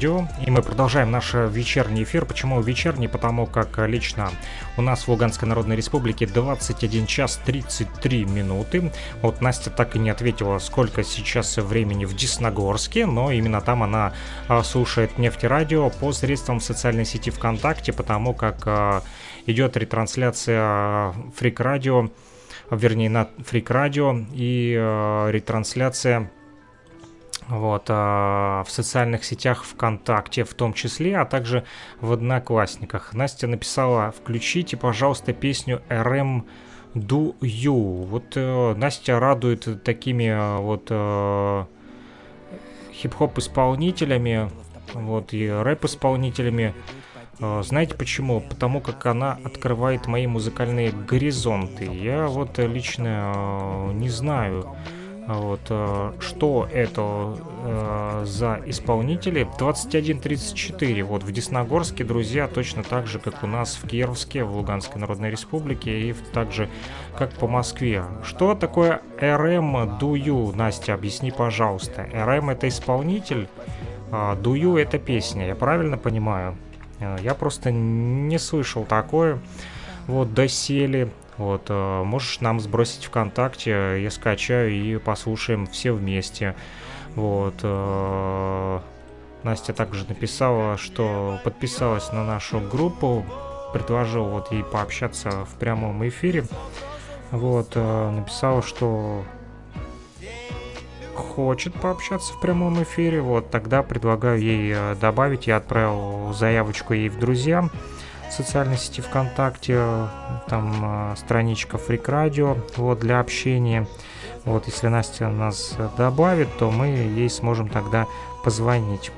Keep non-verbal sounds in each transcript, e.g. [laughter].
И мы продолжаем наш вечерний эфир. Почему вечерний? Потому как лично у нас в Луганской Народной Республике 21 час 33 минуты. Вот Настя так и не ответила, сколько сейчас времени в Десногорске, но именно там она а, слушает нефтерадио по средствам социальной сети ВКонтакте, потому как идет ретрансляция Фрик Радио, вернее на Фрик Радио и ретрансляция вот, а, в социальных сетях ВКонтакте в том числе, а также в Одноклассниках. Настя написала, включите, пожалуйста, песню RM Do You. Вот э, Настя радует такими э, вот э, хип-хоп исполнителями, вот и рэп исполнителями. Э, знаете почему? Потому как она открывает мои музыкальные горизонты. Я вот лично э, не знаю, вот, э, что это э, за исполнители? 2134. Вот в Десногорске, друзья, точно так же, как у нас в Кировске, в Луганской Народной Республике и так же, как по Москве. Что такое РМ Дую? Настя, объясни, пожалуйста. РМ это исполнитель, а Дую это песня, я правильно понимаю? Э, я просто не слышал такое. Вот доселе. Вот, э, можешь нам сбросить ВКонтакте, я скачаю и послушаем все вместе. Вот. Э, Настя также написала, что подписалась на нашу группу, предложил вот ей пообщаться в прямом эфире. Вот, э, написала, что хочет пообщаться в прямом эфире. Вот, тогда предлагаю ей добавить. Я отправил заявочку ей в друзья социальной сети ВКонтакте, там э, страничка Freak Radio, вот, для общения. Вот, если Настя нас добавит, то мы ей сможем тогда позвонить.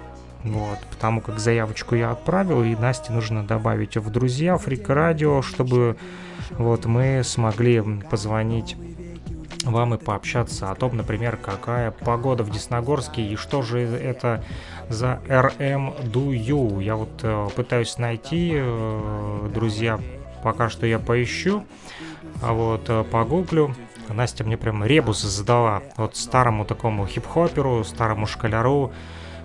Вот, потому как заявочку я отправил, и Насте нужно добавить в друзья Freak Radio, чтобы вот мы смогли позвонить вам и пообщаться о том, например, какая погода в Десногорске и что же это за RM Do You. Я вот э, пытаюсь найти, э, друзья, пока что я поищу, а вот э, погуглю. Настя мне прям ребус задала, вот старому такому хип-хоперу, старому шкаляру,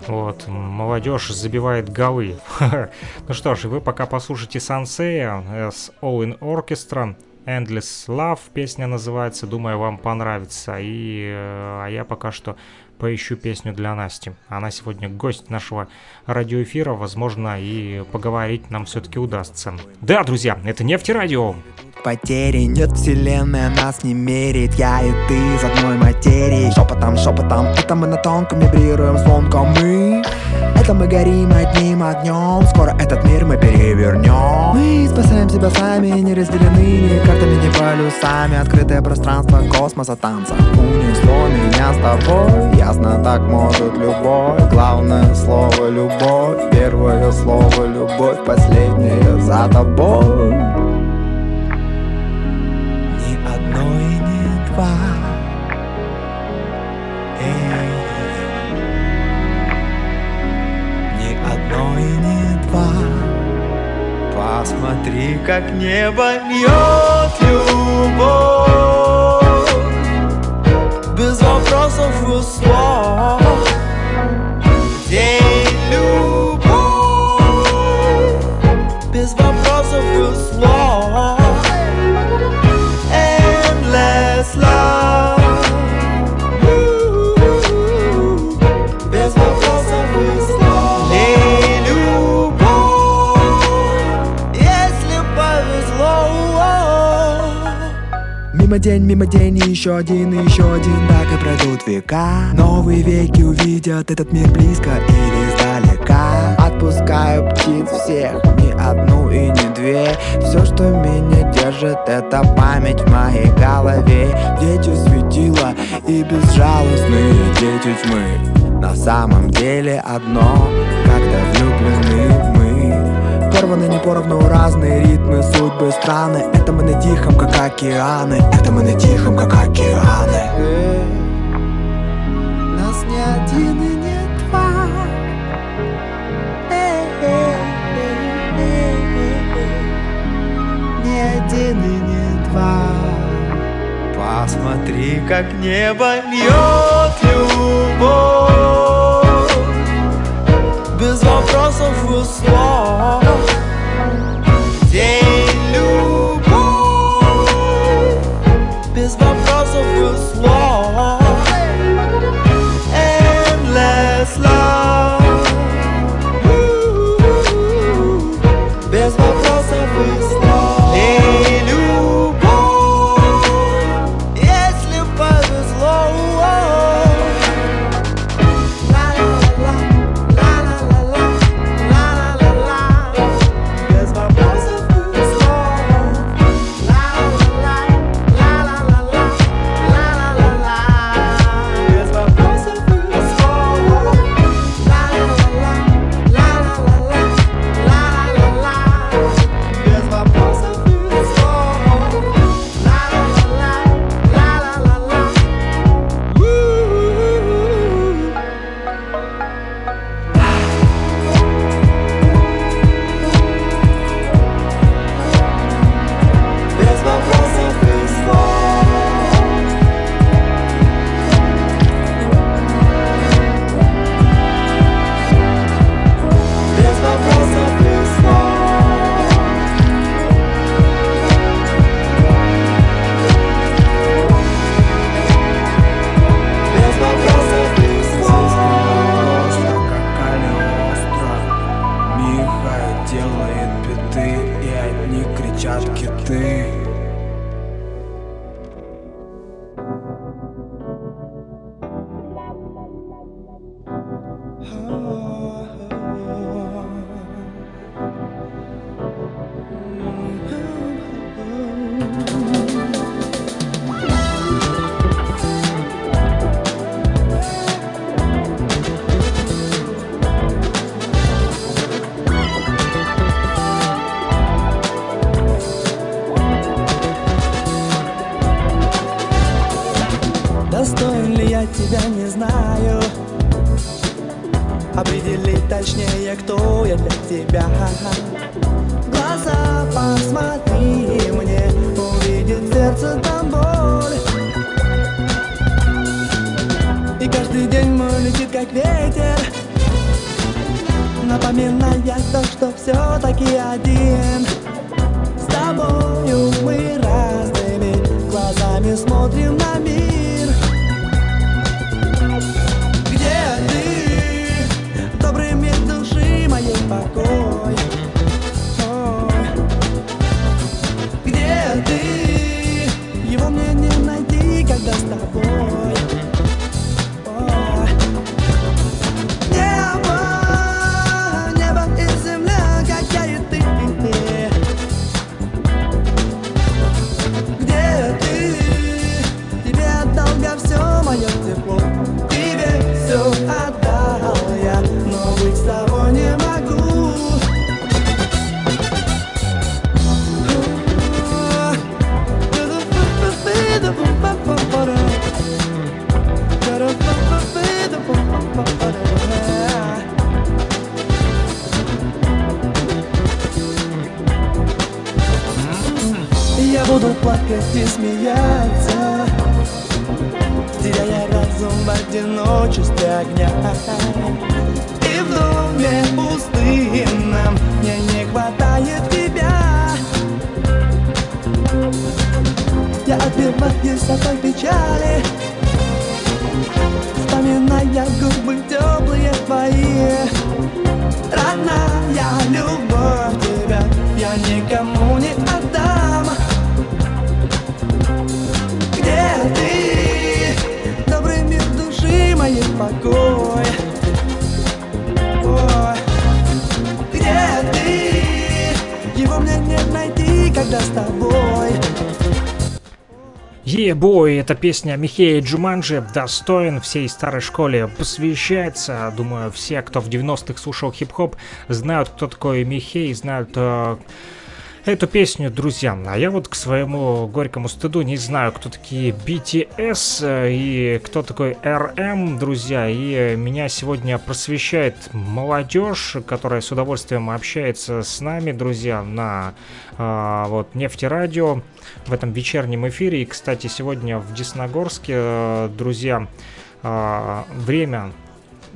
вот, молодежь забивает голы. [laughs] ну что ж, вы пока послушайте Сансея с All in Orchestra, Endless Love песня называется, думаю, вам понравится. И, а я пока что поищу песню для Насти. Она сегодня гость нашего радиоэфира, возможно, и поговорить нам все-таки удастся. Да, друзья, это Нефтерадио. Потери нет вселенная нас не мерит Я и ты из одной материи Шепотом, шепотом, это мы на тонком вибрируем звонком Мы это мы горим одним огнем. Скоро этот мир мы перевернем. Мы спасаем себя сами, не разделены ни картами, ни полюсами. Открытое пространство космоса танца Унесло меня с тобой. Ясно так может любой Главное слово любовь. Первое слово любовь Последнее за тобой. Ни одной, ни два Посмотри, как небо льет любовь. Без вопросов и слов. День день, мимо день, и еще один, и еще один Так и пройдут века. Новые веки увидят этот мир близко или издалека. Отпускаю птиц всех, ни одну и не две. Все, что меня держит, это память в моей голове. Дети светила и безжалостные дети тьмы. На самом деле одно, когда влюблены поровну разные ритмы, судьбы, страны. Это мы на тихом, как океаны. Это мы на тихом, как океаны. Нас не один и не два. Не один и не два. Посмотри, как небо льет любовь. Без вопросов и слов que точнее, кто я для тебя? Глаза посмотри мне Увидит сердце там боль. И каждый день мой летит как ветер. Напоминая то, что все-таки один. С тобою мы разными глазами смотрим буду плакать и смеяться. Теряя разум в одиночестве огня. И в доме пустынном Мне не хватает тебя. Я отбиваюсь от той печали Вспоминая губы теплые твои. Родная любовь Е-бой, эта песня Михея Джуманджи достоин всей старой школе посвящается. Думаю, все, кто в 90-х слушал хип-хоп, знают, кто такой Михей, знают э, эту песню, друзья. А я вот к своему горькому стыду не знаю, кто такие BTS э, и кто такой RM, друзья. И меня сегодня просвещает молодежь, которая с удовольствием общается с нами, друзья, на э, вот нефтерадио в этом вечернем эфире. И, кстати, сегодня в Десногорске, э, друзья, э, время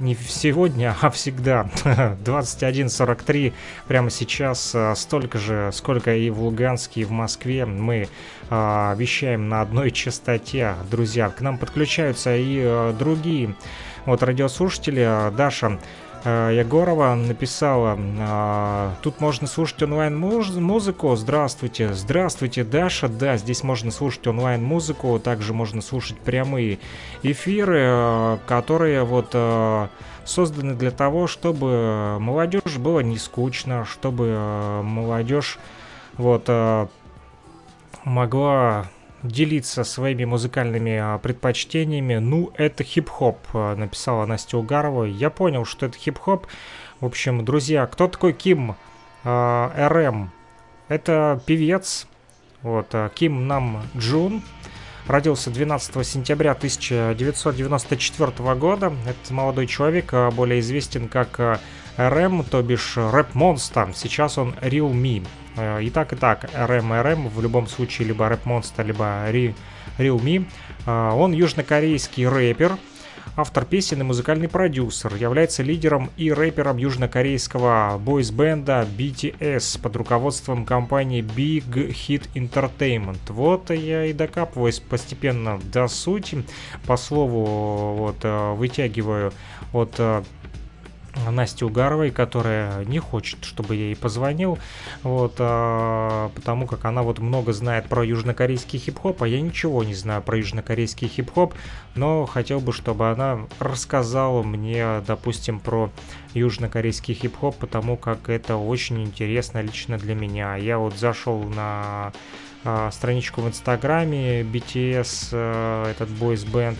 не сегодня, а всегда. [laughs] 21.43 прямо сейчас э, столько же, сколько и в Луганске, и в Москве. Мы э, вещаем на одной частоте, друзья. К нам подключаются и э, другие вот радиослушатели. Даша Э, Егорова написала, «А, тут можно слушать онлайн-музыку. Здравствуйте, здравствуйте, Даша. Да, здесь можно слушать онлайн-музыку, также можно слушать прямые эфиры, э, которые вот э, созданы для того, чтобы молодежь было не скучно, чтобы молодежь вот могла делиться своими музыкальными а, предпочтениями. Ну, это хип-хоп, а, написала Настя Угарова. Я понял, что это хип-хоп. В общем, друзья, кто такой Ким э, РМ? Это певец. Вот, Ким Нам Джун. Родился 12 сентября 1994 года. Это молодой человек, более известен как РМ, то бишь Рэп Монстр. Сейчас он Real Me. Э, и так, и так, RM, RM, в любом случае, либо Рэп Monster, либо Real Me. Э, он южнокорейский рэпер, автор песен и музыкальный продюсер, является лидером и рэпером южнокорейского бойс-бенда BTS под руководством компании Big Hit Entertainment. Вот я и докапываюсь постепенно до сути, по слову вот э, вытягиваю от Насте Угаровой, которая не хочет, чтобы я ей позвонил, вот, а, потому как она вот много знает про южнокорейский хип-хоп, а я ничего не знаю про южнокорейский хип-хоп, но хотел бы, чтобы она рассказала мне, допустим, про южнокорейский хип-хоп, потому как это очень интересно лично для меня. Я вот зашел на а, страничку в инстаграме BTS, а, этот бойс-бенд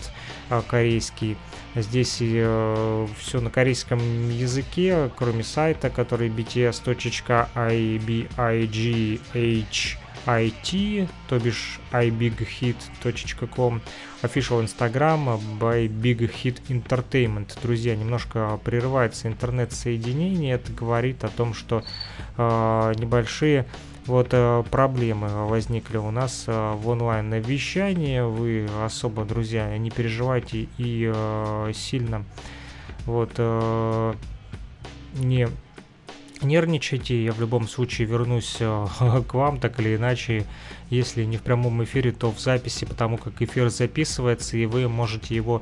а, корейский, Здесь э, все на корейском языке, кроме сайта, который bts.ibigh.it, то бишь ibighit.com, official Instagram by Big Hit Entertainment. Друзья, немножко прерывается интернет-соединение, это говорит о том, что э, небольшие вот э, проблемы возникли у нас э, в онлайн-вещании. Вы особо, друзья, не переживайте и э, сильно вот не нервничайте. Я в любом случае вернусь [laughs] к вам, так или иначе, если не в прямом эфире, то в записи, потому как эфир записывается, и вы можете его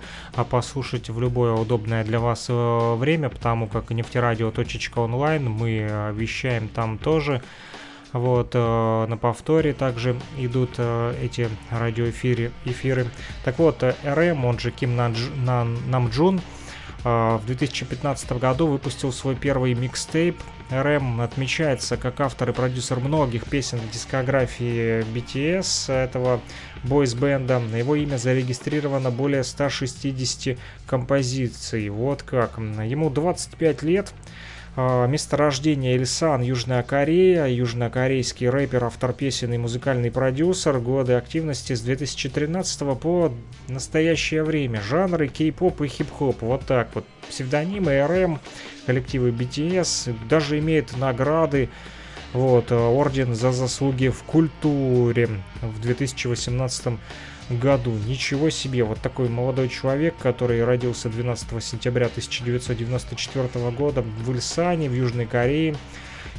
послушать в любое удобное для вас время, потому как нефтерадио.онлайн мы вещаем там тоже вот, э, на повторе также идут э, эти радиоэфиры. Эфиры. Так вот, э, РМ, он же Ким Намджун, в 2015 году выпустил свой первый микстейп. РМ отмечается как автор и продюсер многих песен в дискографии BTS, этого бойс-бенда. На его имя зарегистрировано более 160 композиций. Вот как. Ему 25 лет. А, месторождение Ильсан, Южная Корея, южнокорейский рэпер, автор песен и музыкальный продюсер. Годы активности с 2013 по настоящее время. Жанры кей-поп и хип-хоп. Вот так вот. Псевдонимы РМ, коллективы BTS, даже имеет награды. Вот, орден за заслуги в культуре в 2018 году году. Ничего себе, вот такой молодой человек, который родился 12 сентября 1994 года в Ульсане, в Южной Корее,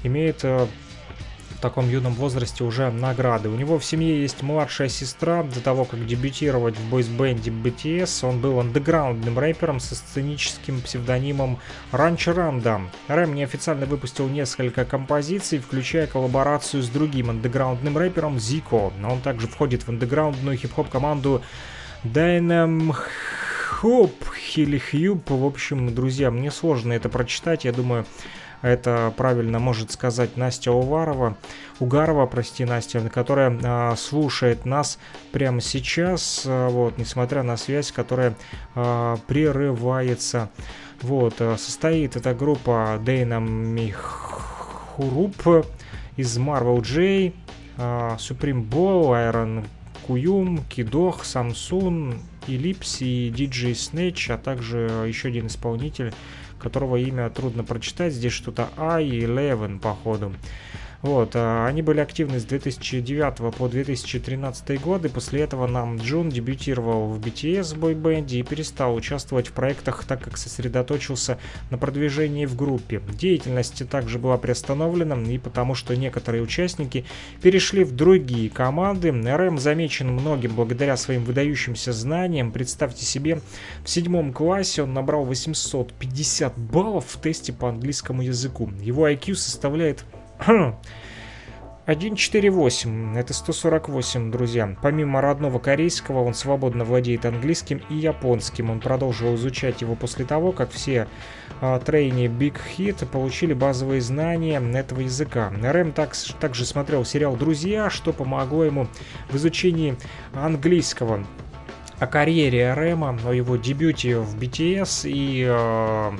имеет э, в таком юном возрасте уже награды. У него в семье есть младшая сестра. До того, как дебютировать в бойсбенде BTS, он был андеграундным рэпером со сценическим псевдонимом Ранчо Ранда. Рэм неофициально выпустил несколько композиций, включая коллаборацию с другим андеграундным рэпером Зико. Но он также входит в андеграундную хип-хоп команду Dynam Хоп, Хили Хьюб. В общем, друзья, мне сложно это прочитать. Я думаю, это правильно может сказать Настя Уварова, Угарова, прости, Настя, которая а, слушает нас прямо сейчас, а, вот, несмотря на связь, которая а, прерывается. Вот, а, состоит эта группа Дейна Михуруп из Marvel J, а, Supreme Ball, Iron Куюм, Кидох, Samsung, Ellipse и DJ Snatch, а также еще один исполнитель которого имя трудно прочитать. Здесь что-то I11, походу. Вот, а, они были активны с 2009 по 2013 годы. После этого нам Джун дебютировал в BTS бойбенде и перестал участвовать в проектах, так как сосредоточился на продвижении в группе. Деятельность также была приостановлена и потому, что некоторые участники перешли в другие команды. РМ замечен многим благодаря своим выдающимся знаниям. Представьте себе, в седьмом классе он набрал 850 баллов в тесте по английскому языку. Его IQ составляет 148, это 148, друзья. Помимо родного корейского, он свободно владеет английским и японским. Он продолжил изучать его после того, как все э, трейни Big Hit получили базовые знания этого языка. Рэм так, также смотрел сериал «Друзья», что помогло ему в изучении английского о карьере Рэма, о его дебюте в BTS и э,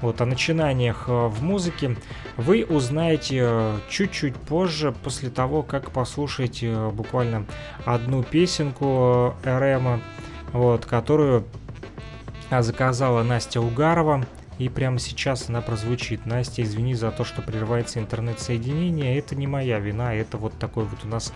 вот о начинаниях э, в музыке вы узнаете э, чуть-чуть позже, после того, как послушаете э, буквально одну песенку Рэма, вот, которую заказала Настя Угарова. И прямо сейчас она прозвучит. Настя, извини за то, что прерывается интернет-соединение. Это не моя вина, это вот такой вот у нас